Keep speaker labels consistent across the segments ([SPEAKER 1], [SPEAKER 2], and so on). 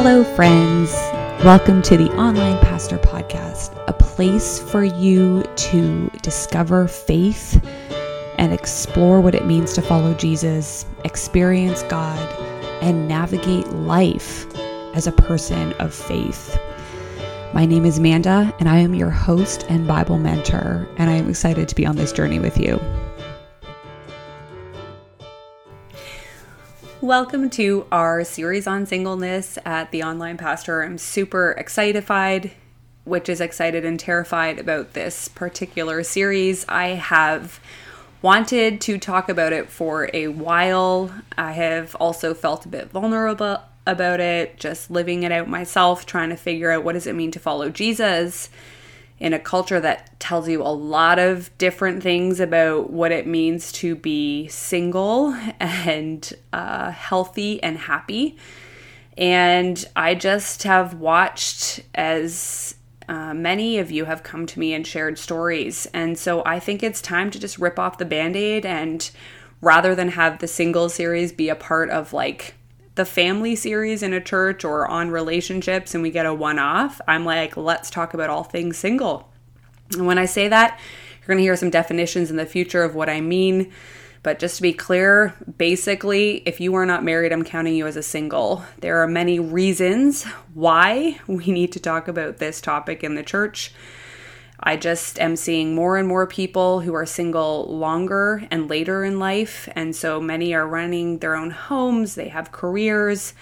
[SPEAKER 1] Hello, friends. Welcome to the Online Pastor Podcast, a place for you to discover faith and explore what it means to follow Jesus, experience God, and navigate life as a person of faith. My name is Amanda, and I am your host and Bible mentor, and I am excited to be on this journey with you. Welcome to our series on singleness at the Online Pastor. I'm super excited, which is excited and terrified about this particular series. I have wanted to talk about it for a while. I have also felt a bit vulnerable about it, just living it out myself, trying to figure out what does it mean to follow Jesus in a culture that tells you a lot of different things about what it means to be single and uh, healthy and happy. And I just have watched as uh, many of you have come to me and shared stories. And so I think it's time to just rip off the band aid and rather than have the single series be a part of like the family series in a church or on relationships and we get a one off, I'm like, let's talk about all things single. And when I say that, you're going to hear some definitions in the future of what I mean. But just to be clear, basically, if you are not married, I'm counting you as a single. There are many reasons why we need to talk about this topic in the church. I just am seeing more and more people who are single longer and later in life. And so many are running their own homes, they have careers,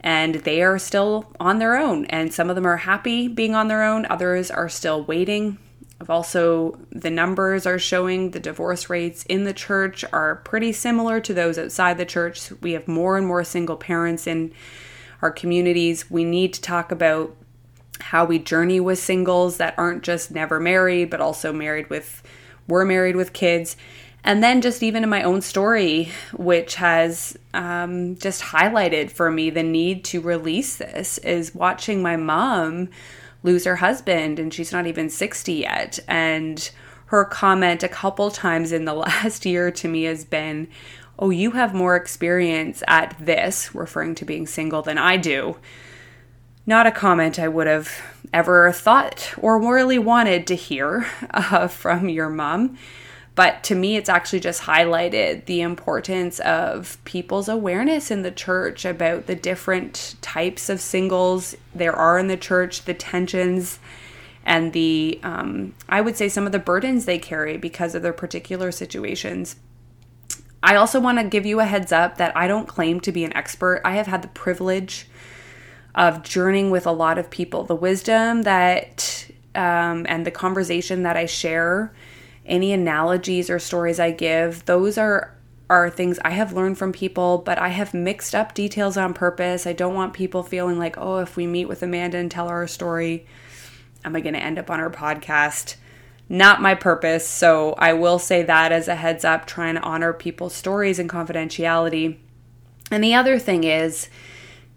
[SPEAKER 1] and they are still on their own. And some of them are happy being on their own, others are still waiting. I've also, the numbers are showing the divorce rates in the church are pretty similar to those outside the church. We have more and more single parents in our communities. We need to talk about how we journey with singles that aren't just never married, but also married with, were married with kids. And then just even in my own story, which has um, just highlighted for me the need to release this, is watching my mom lose her husband and she's not even 60 yet. And her comment a couple times in the last year to me has been, Oh, you have more experience at this, referring to being single, than I do. Not a comment I would have ever thought or really wanted to hear uh, from your mom. But to me, it's actually just highlighted the importance of people's awareness in the church about the different types of singles there are in the church, the tensions, and the, um, I would say, some of the burdens they carry because of their particular situations. I also want to give you a heads up that I don't claim to be an expert. I have had the privilege of journeying with a lot of people. The wisdom that um, and the conversation that I share, any analogies or stories I give, those are are things I have learned from people, but I have mixed up details on purpose. I don't want people feeling like, oh, if we meet with Amanda and tell our story, am I going to end up on her podcast? Not my purpose. So I will say that as a heads up, trying to honor people's stories and confidentiality. And the other thing is,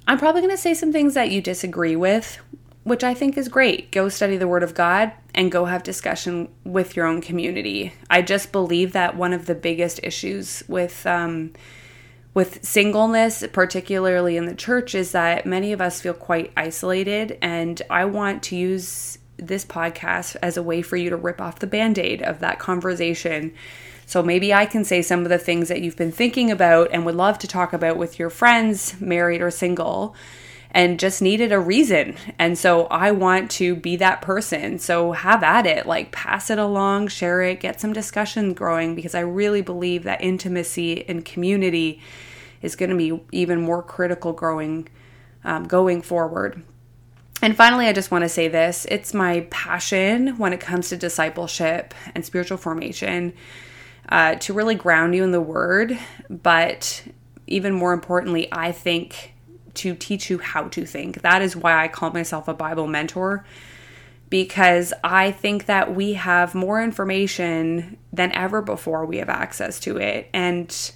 [SPEAKER 1] I'm probably going to say some things that you disagree with, which I think is great. Go study the Word of God and go have discussion with your own community. I just believe that one of the biggest issues with um, with singleness, particularly in the church, is that many of us feel quite isolated, and I want to use this podcast as a way for you to rip off the band aid of that conversation so maybe I can say some of the things that you've been thinking about and would love to talk about with your friends, married or single, and just needed a reason. And so I want to be that person. So have at it, like pass it along, share it, get some discussion growing because I really believe that intimacy and community is going to be even more critical growing um, going forward. And finally, I just want to say this it's my passion when it comes to discipleship and spiritual formation uh, to really ground you in the word, but even more importantly, I think to teach you how to think. That is why I call myself a Bible mentor because I think that we have more information than ever before we have access to it. And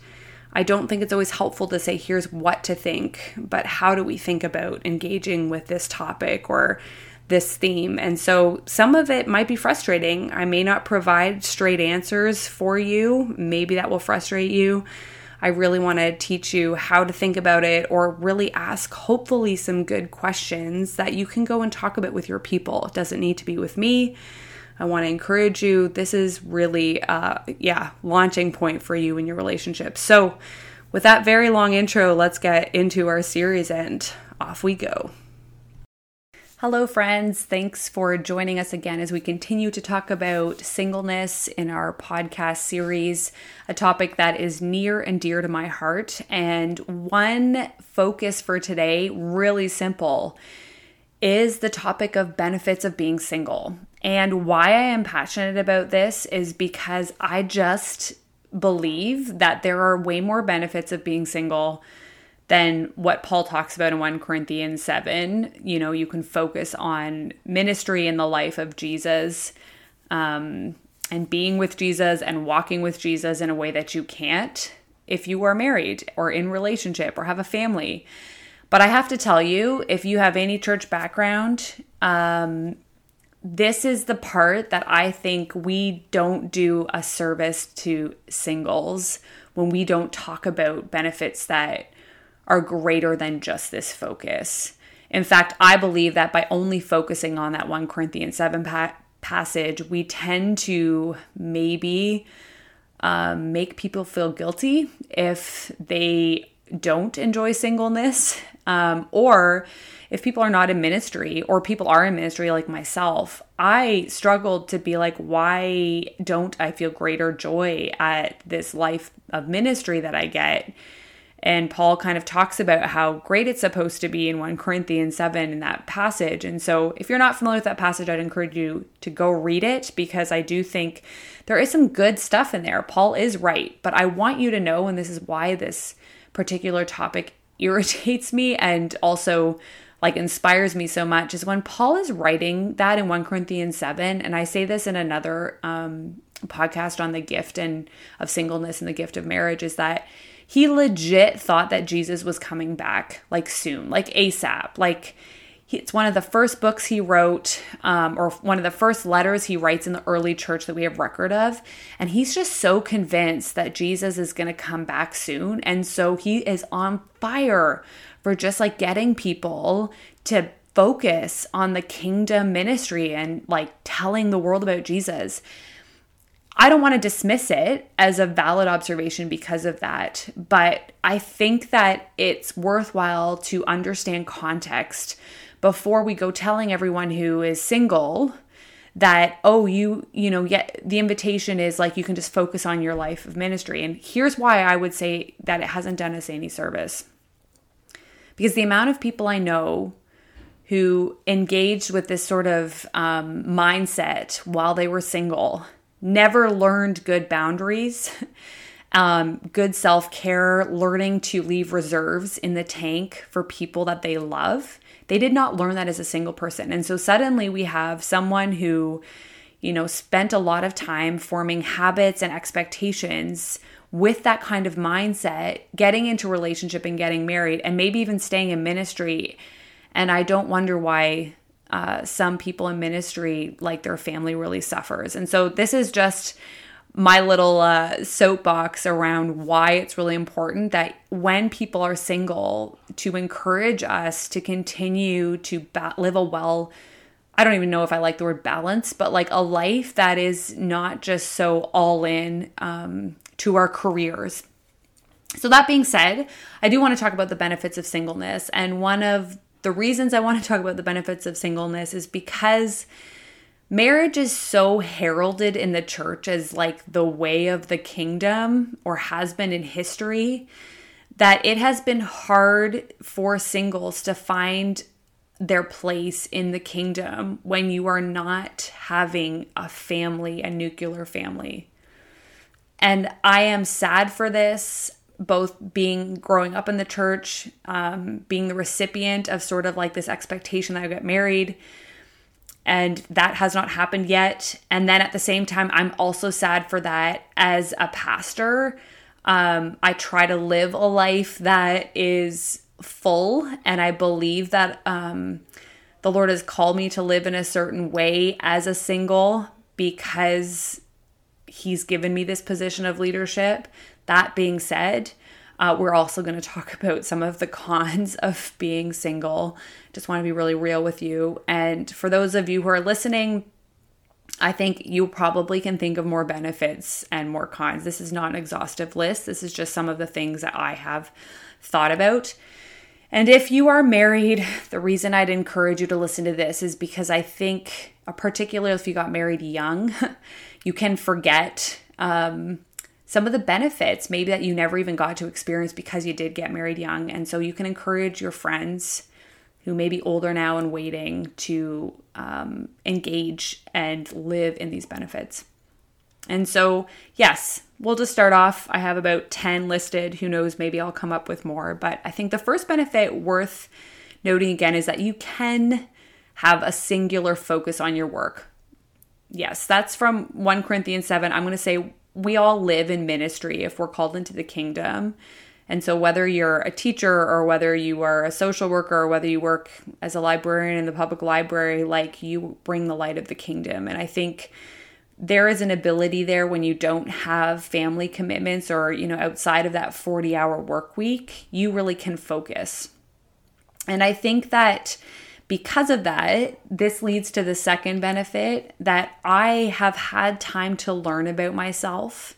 [SPEAKER 1] I don't think it's always helpful to say, here's what to think, but how do we think about engaging with this topic or this theme. And so some of it might be frustrating. I may not provide straight answers for you. Maybe that will frustrate you. I really want to teach you how to think about it or really ask, hopefully, some good questions that you can go and talk about with your people. It doesn't need to be with me. I want to encourage you. This is really, uh, yeah, launching point for you in your relationship. So, with that very long intro, let's get into our series and off we go. Hello, friends. Thanks for joining us again as we continue to talk about singleness in our podcast series, a topic that is near and dear to my heart. And one focus for today, really simple, is the topic of benefits of being single. And why I am passionate about this is because I just believe that there are way more benefits of being single than what Paul talks about in 1 Corinthians 7. You know, you can focus on ministry in the life of Jesus um, and being with Jesus and walking with Jesus in a way that you can't if you are married or in relationship or have a family. But I have to tell you, if you have any church background, um, this is the part that I think we don't do a service to singles when we don't talk about benefits that are greater than just this focus. In fact, I believe that by only focusing on that 1 Corinthians 7 pa- passage, we tend to maybe um, make people feel guilty if they don't enjoy singleness um, or if people are not in ministry or people are in ministry like myself, I struggled to be like, why don't I feel greater joy at this life of ministry that I get? And Paul kind of talks about how great it's supposed to be in 1 Corinthians 7 in that passage. And so, if you're not familiar with that passage, I'd encourage you to go read it because I do think there is some good stuff in there. Paul is right. But I want you to know, and this is why this particular topic irritates me and also like inspires me so much is when Paul is writing that in 1 Corinthians 7 and I say this in another um, podcast on the gift and of singleness and the gift of marriage is that he legit thought that Jesus was coming back like soon, like ASAP. Like it's one of the first books he wrote, um, or one of the first letters he writes in the early church that we have record of. And he's just so convinced that Jesus is going to come back soon. And so he is on fire for just like getting people to focus on the kingdom ministry and like telling the world about Jesus. I don't want to dismiss it as a valid observation because of that, but I think that it's worthwhile to understand context before we go telling everyone who is single that oh you you know yet the invitation is like you can just focus on your life of ministry. And here's why i would say that it hasn't done us any service. Because the amount of people i know who engaged with this sort of um, mindset while they were single never learned good boundaries, um, good self care, learning to leave reserves in the tank for people that they love. They did not learn that as a single person. And so suddenly we have someone who, you know, spent a lot of time forming habits and expectations with that kind of mindset, getting into relationship and getting married, and maybe even staying in ministry. And I don't wonder why uh, some people in ministry, like their family really suffers. And so this is just my little uh, soapbox around why it's really important that when people are single, to encourage us to continue to live a well. I don't even know if I like the word balance, but like a life that is not just so all in um, to our careers. So, that being said, I do want to talk about the benefits of singleness. And one of the reasons I want to talk about the benefits of singleness is because marriage is so heralded in the church as like the way of the kingdom or has been in history that it has been hard for singles to find their place in the kingdom when you are not having a family, a nuclear family. And I am sad for this both being growing up in the church, um, being the recipient of sort of like this expectation that I get married, and that has not happened yet. And then at the same time, I'm also sad for that as a pastor. Um, I try to live a life that is full, and I believe that um, the Lord has called me to live in a certain way as a single because He's given me this position of leadership that being said, Uh, we're also going to talk about some of the cons of being single. Just want to be really real with you. And for those of you who are listening, I think you probably can think of more benefits and more cons. This is not an exhaustive list. This is just some of the things that I have thought about. And if you are married, the reason I'd encourage you to listen to this is because I think, uh, particularly if you got married young, you can forget um, some of the benefits maybe that you never even got to experience because you did get married young. And so you can encourage your friends who may be older now and waiting to um, engage and live in these benefits. And so, yes, we'll just start off. I have about 10 listed. Who knows, maybe I'll come up with more. But I think the first benefit worth noting again is that you can have a singular focus on your work. Yes, that's from 1 Corinthians 7. I'm going to say we all live in ministry if we're called into the kingdom. And so, whether you're a teacher or whether you are a social worker or whether you work as a librarian in the public library, like you bring the light of the kingdom. And I think there is an ability there when you don't have family commitments or, you know, outside of that 40 hour work week, you really can focus. And I think that because of that, this leads to the second benefit that I have had time to learn about myself,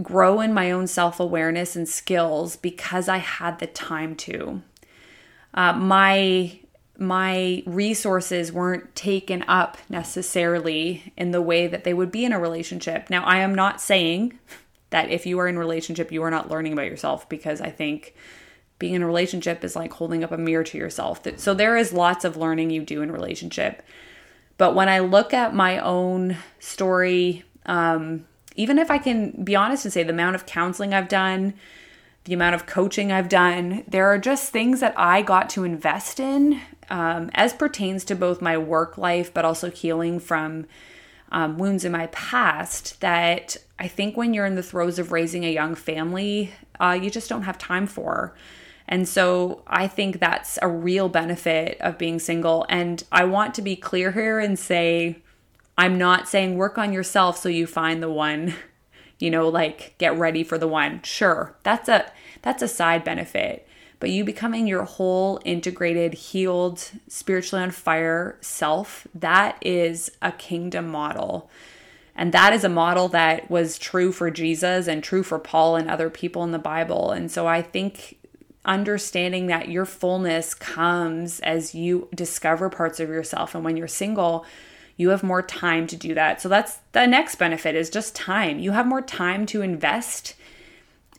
[SPEAKER 1] grow in my own self awareness and skills because I had the time to. Uh, my my resources weren't taken up necessarily in the way that they would be in a relationship. Now, I am not saying that if you are in a relationship, you are not learning about yourself because I think being in a relationship is like holding up a mirror to yourself. So there is lots of learning you do in relationship. But when I look at my own story, um, even if I can be honest and say the amount of counseling I've done, the amount of coaching I've done, there are just things that I got to invest in um, as pertains to both my work life, but also healing from um, wounds in my past that I think when you're in the throes of raising a young family, uh, you just don't have time for. And so I think that's a real benefit of being single. And I want to be clear here and say, I'm not saying work on yourself so you find the one, you know, like get ready for the one. Sure, that's a that's a side benefit. But you becoming your whole integrated, healed, spiritually on fire self, that is a kingdom model. And that is a model that was true for Jesus and true for Paul and other people in the Bible. And so I think understanding that your fullness comes as you discover parts of yourself. And when you're single, you have more time to do that. So that's the next benefit is just time. You have more time to invest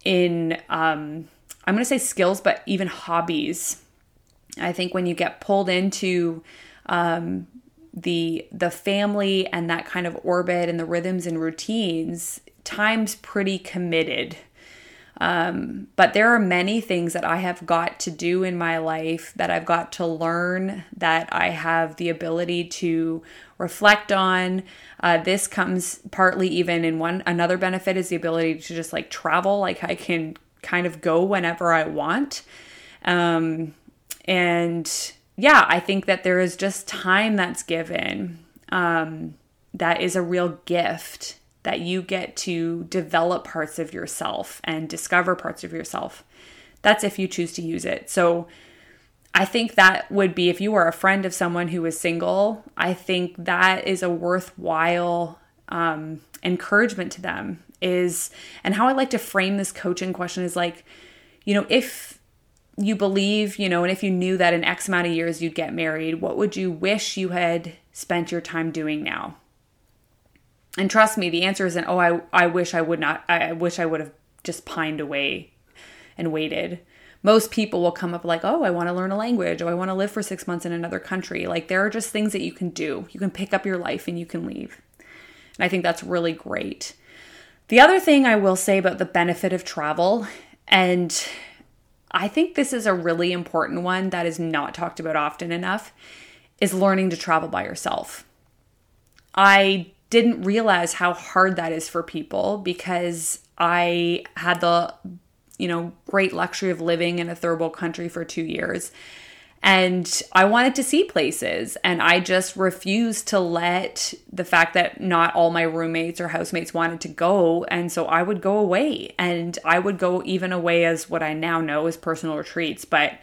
[SPEAKER 1] in, um, I'm going to say skills, but even hobbies. I think when you get pulled into um, the the family and that kind of orbit and the rhythms and routines, time's pretty committed um, but there are many things that I have got to do in my life that I've got to learn, that I have the ability to reflect on. Uh, this comes partly even in one another benefit is the ability to just like travel, like I can kind of go whenever I want. Um, and yeah, I think that there is just time that's given um, that is a real gift that you get to develop parts of yourself and discover parts of yourself. That's if you choose to use it. So I think that would be if you are a friend of someone who is single, I think that is a worthwhile um, encouragement to them. Is and how I like to frame this coaching question is like, you know, if you believe, you know, and if you knew that in X amount of years you'd get married, what would you wish you had spent your time doing now? And trust me, the answer isn't, oh, I, I wish I would not, I wish I would have just pined away and waited. Most people will come up like, oh, I want to learn a language, or I want to live for six months in another country. Like, there are just things that you can do. You can pick up your life and you can leave. And I think that's really great. The other thing I will say about the benefit of travel, and I think this is a really important one that is not talked about often enough, is learning to travel by yourself. I didn't realize how hard that is for people because I had the you know great luxury of living in a third world country for 2 years and I wanted to see places. And I just refused to let the fact that not all my roommates or housemates wanted to go. And so I would go away. And I would go even away as what I now know as personal retreats. But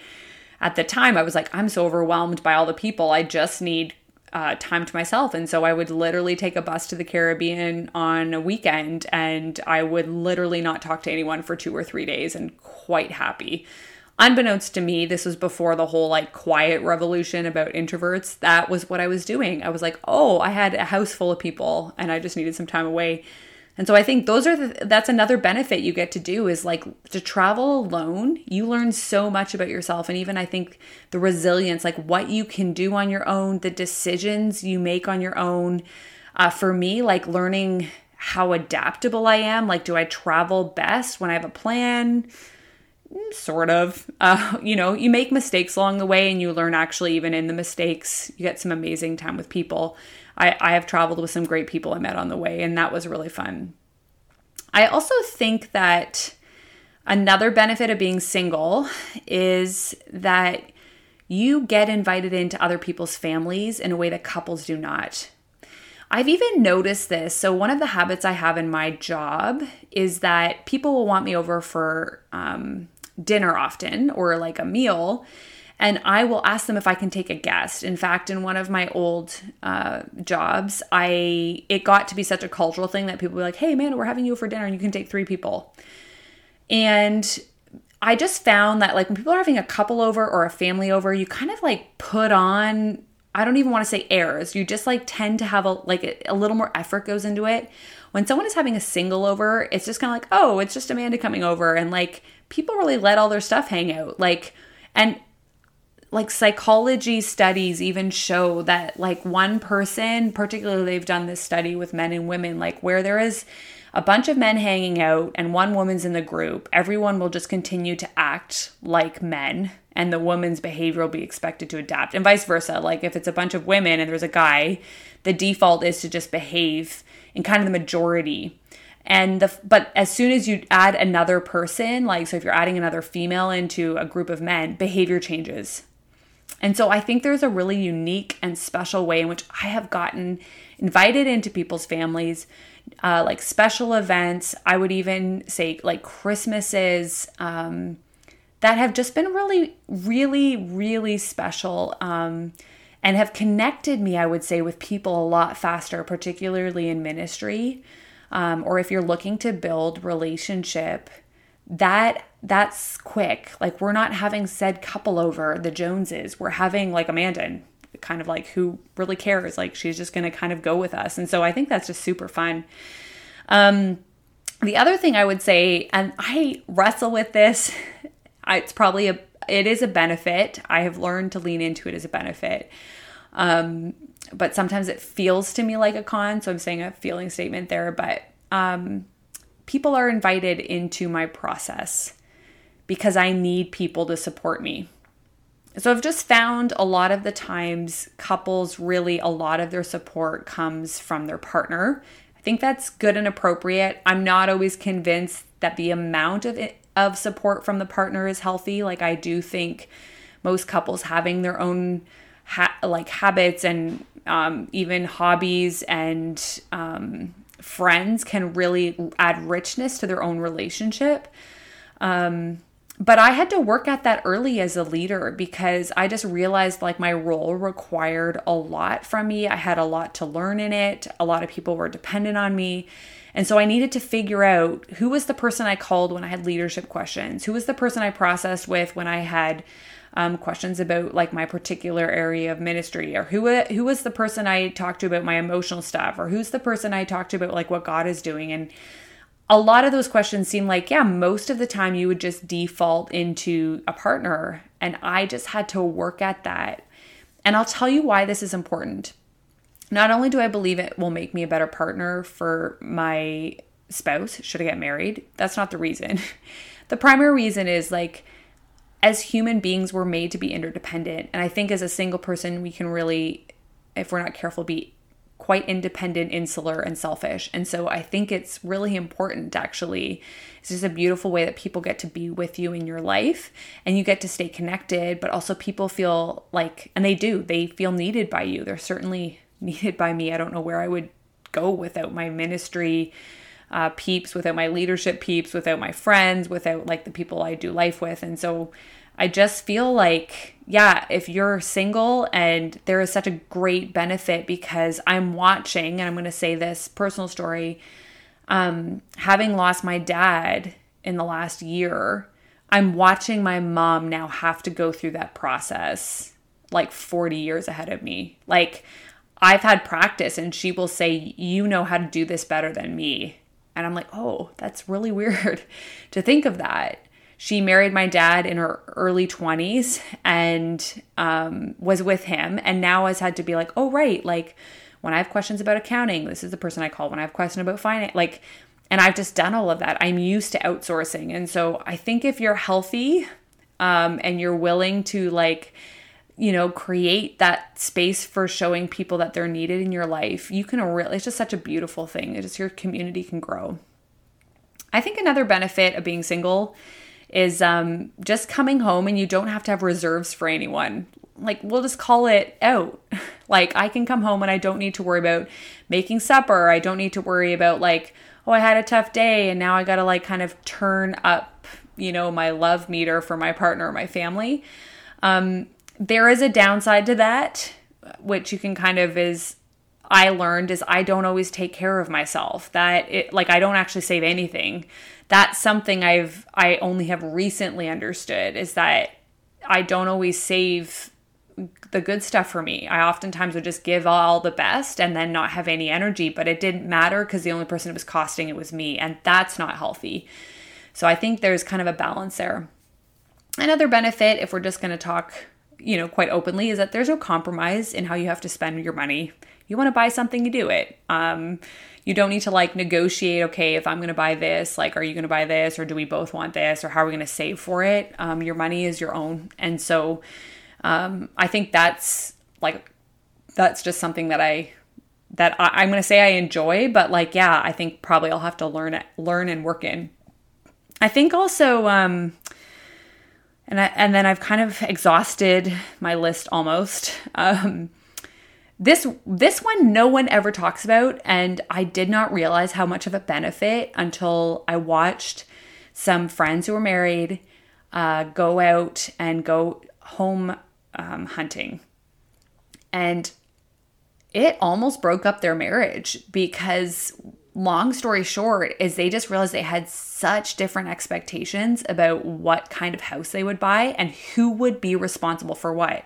[SPEAKER 1] at the time, I was like, I'm so overwhelmed by all the people. I just need uh, time to myself. And so I would literally take a bus to the Caribbean on a weekend and I would literally not talk to anyone for two or three days and quite happy unbeknownst to me, this was before the whole like quiet revolution about introverts. That was what I was doing. I was like, oh, I had a house full of people and I just needed some time away. And so I think those are the, that's another benefit you get to do is like to travel alone. You learn so much about yourself. And even I think the resilience, like what you can do on your own, the decisions you make on your own. Uh, for me, like learning how adaptable I am. Like, do I travel best when I have a plan? sort of. Uh, you know, you make mistakes along the way and you learn actually, even in the mistakes, you get some amazing time with people. I, I have traveled with some great people I met on the way, and that was really fun. I also think that another benefit of being single is that you get invited into other people's families in a way that couples do not. I've even noticed this. So, one of the habits I have in my job is that people will want me over for um, dinner often or like a meal and I will ask them if I can take a guest. In fact, in one of my old uh, jobs, I it got to be such a cultural thing that people were like, "Hey, man, we're having you for dinner, and you can take three people." And I just found that like when people are having a couple over or a family over, you kind of like put on. I don't even want to say airs. You just like tend to have a like a, a little more effort goes into it. When someone is having a single over, it's just kind of like, oh, it's just Amanda coming over, and like people really let all their stuff hang out. Like, and like psychology studies even show that like one person, particularly they've done this study with men and women, like where there is a bunch of men hanging out and one woman's in the group, everyone will just continue to act like men and the woman's behavior will be expected to adapt and vice versa. Like if it's a bunch of women and there's a guy, the default is to just behave in kind of the majority and the but as soon as you add another person like so if you're adding another female into a group of men behavior changes and so i think there's a really unique and special way in which i have gotten invited into people's families uh, like special events. I would even say like christmases um, that have just been really really really special um, and have connected me i would say with people a lot faster particularly in ministry um, or if you're looking to build relationship that that's quick. Like we're not having said couple over the joneses. We're having like amanda and kind of like who really cares. Like she's just to kind of go with us. And so i think that's just super fun. Um the other thing i would say and i wrestle with this it's probably a it is a benefit. I have learned to lean into it as a benefit. Um but sometimes it feels to me like a con. So I'm saying a feeling statement there, but um, people are invited into my process because I need people to support me. So I've just found a lot of the times couples really, a lot of their support comes from their partner. I think that's good and appropriate. I'm not always convinced that the amount of it, of support from the partner is healthy. Like I do think most couples having their own ha- like habits and um, even hobbies and um, friends can really add richness to their own relationship. Um, but I had to work at that early as a leader because I just realized like my role required a lot from me. I had a lot to learn in it. A lot of people were dependent on me. And so I needed to figure out who was the person I called when I had leadership questions, who was the person I processed with when I had um, questions about like my particular area of ministry or who who was the person I talked to about my emotional stuff or who's the person I talked to about like what God is doing and a lot of those questions seem like yeah most of the time you would just default into a partner. And I just had to work at that. And I'll tell you why this is important. Not only do I believe it will make me a better partner for my spouse should I get married? That's not the reason. The primary reason is like as human beings, we're made to be interdependent. And I think as a single person, we can really, if we're not careful, be quite independent, insular, and selfish. And so I think it's really important actually. It's just a beautiful way that people get to be with you in your life and you get to stay connected, but also people feel like, and they do, they feel needed by you. They're certainly needed by me. I don't know where I would go without my ministry uh, peeps, without my leadership peeps, without my friends, without like the people I do life with. And so I just feel like, yeah, if you're single and there is such a great benefit because I'm watching, and I'm going to say this personal story, um, having lost my dad in the last year, I'm watching my mom now have to go through that process like 40 years ahead of me. Like, I've had practice, and she will say, You know how to do this better than me. And I'm like, Oh, that's really weird to think of that she married my dad in her early 20s and um, was with him and now has had to be like oh right like when i have questions about accounting this is the person i call when i have questions about finance like and i've just done all of that. I'm used to outsourcing. And so i think if you're healthy um, and you're willing to like you know create that space for showing people that they're needed in your life you can really it's just such a beautiful thing. It just your community can grow. I think another benefit of being single is um, just coming home and you don't have to have reserves for anyone. Like, we'll just call it out. like, I can come home and I don't need to worry about making supper. I don't need to worry about, like, oh, I had a tough day and now I got to, like, kind of turn up, you know, my love meter for my partner or my family. Um, there is a downside to that, which you can kind of is I learned is I don't always take care of myself. That it like I don't actually save anything that's something I've I only have recently understood is that I don't always save the good stuff for me. I oftentimes would just give all the best and then not have any energy, but it didn't matter because the only person it was costing it was me, and that's not healthy. So I think there's kind of a balance there. Another benefit, if we're just going to talk, you know, quite openly, is that there's no compromise in how you have to spend your money. You want to buy something, you do it. Um, you don't need to like negotiate okay if i'm going to buy this like are you going to buy this or do we both want this or how are we going to save for it? Um, your money is your own. And so um, i think that's like that's just something that i that I, i'm going to say i enjoy but like yeah i think probably i'll have to learn it learn and work in. I think also um and I, and then i've kind of exhausted my list almost. Um this this one no one ever talks about and I did not realize how much of a benefit until I watched some friends who were married uh, go out and go home um, hunting. And it almost broke up their marriage because long story short is they just realized they had such different expectations about what kind of house they would buy and who would be responsible for what.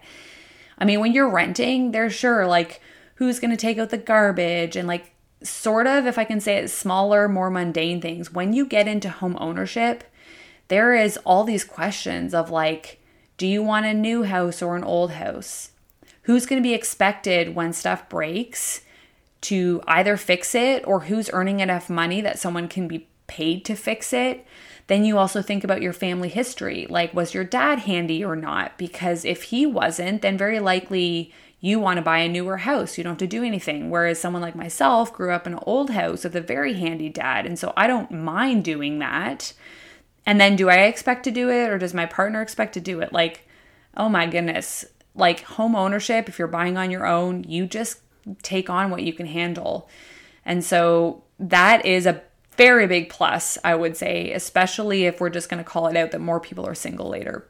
[SPEAKER 1] I mean, when you're renting, there's sure like who's going to take out the garbage and like sort of, if I can say it, smaller, more mundane things. When you get into home ownership, there is all these questions of like, do you want a new house or an old house? Who's going to be expected when stuff breaks to either fix it or who's earning enough money that someone can be paid to fix it? Then you also think about your family history. Like, was your dad handy or not? Because if he wasn't, then very likely you want to buy a newer house. You don't have to do anything. Whereas someone like myself grew up in an old house with a very handy dad. And so I don't mind doing that. And then do I expect to do it or does my partner expect to do it? Like, oh my goodness. Like home ownership, if you're buying on your own, you just take on what you can handle. And so that is a very big plus, I would say, especially if we're just going to call it out that more people are single later.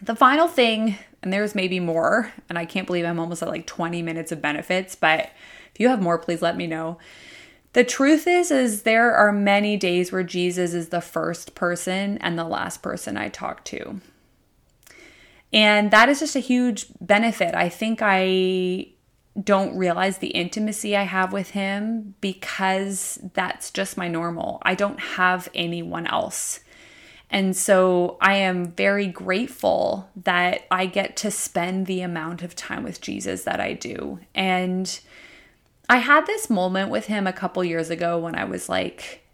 [SPEAKER 1] The final thing, and there's maybe more, and I can't believe I'm almost at like 20 minutes of benefits, but if you have more, please let me know. The truth is is there are many days where Jesus is the first person and the last person I talk to. And that is just a huge benefit. I think I don't realize the intimacy I have with him because that's just my normal. I don't have anyone else. And so I am very grateful that I get to spend the amount of time with Jesus that I do. And I had this moment with him a couple years ago when I was like,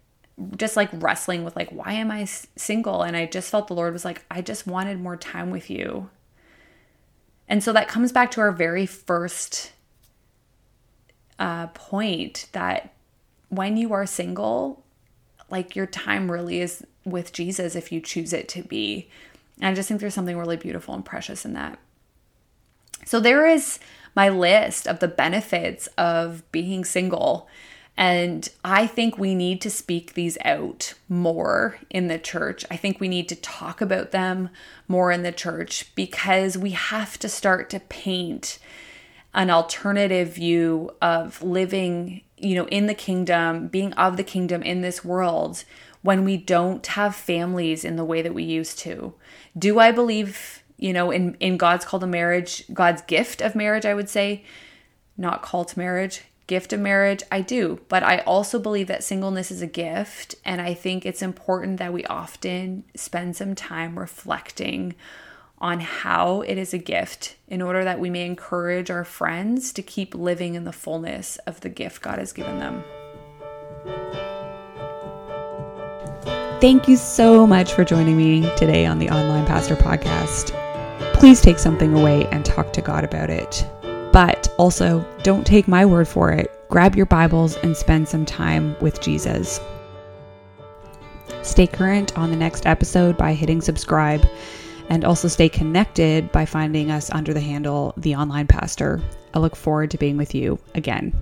[SPEAKER 1] just like wrestling with like why am i single and i just felt the lord was like i just wanted more time with you and so that comes back to our very first uh, point that when you are single, like your time really is with Jesus if you choose it to be. And I just think there's something really beautiful and precious in that. So there is my list of the benefits of being single. And I think we need to speak these out more in the church. I think we need to talk about them more in the church because we have to start to paint an alternative view of living, you know, in the kingdom, being of the kingdom in this world when we don't have families in the way that we used to. Do I believe, you know, in in God's call to marriage, God's gift of marriage, I would say, not call to marriage, gift of marriage, I do. But I also believe that singleness is a gift, and I think it's important that we often spend some time reflecting on how it is a gift in order that we may encourage our friends to keep living in the fullness of the gift God has given them.
[SPEAKER 2] Thank you so much for joining me today on the Online Pastor Podcast. Please take something away and talk to God about it. But also, don't take my word for it. Grab your Bibles and spend some time with Jesus. Stay current on the next episode by hitting subscribe and also stay connected by finding us under the handle The Online Pastor. I look forward to being with you again.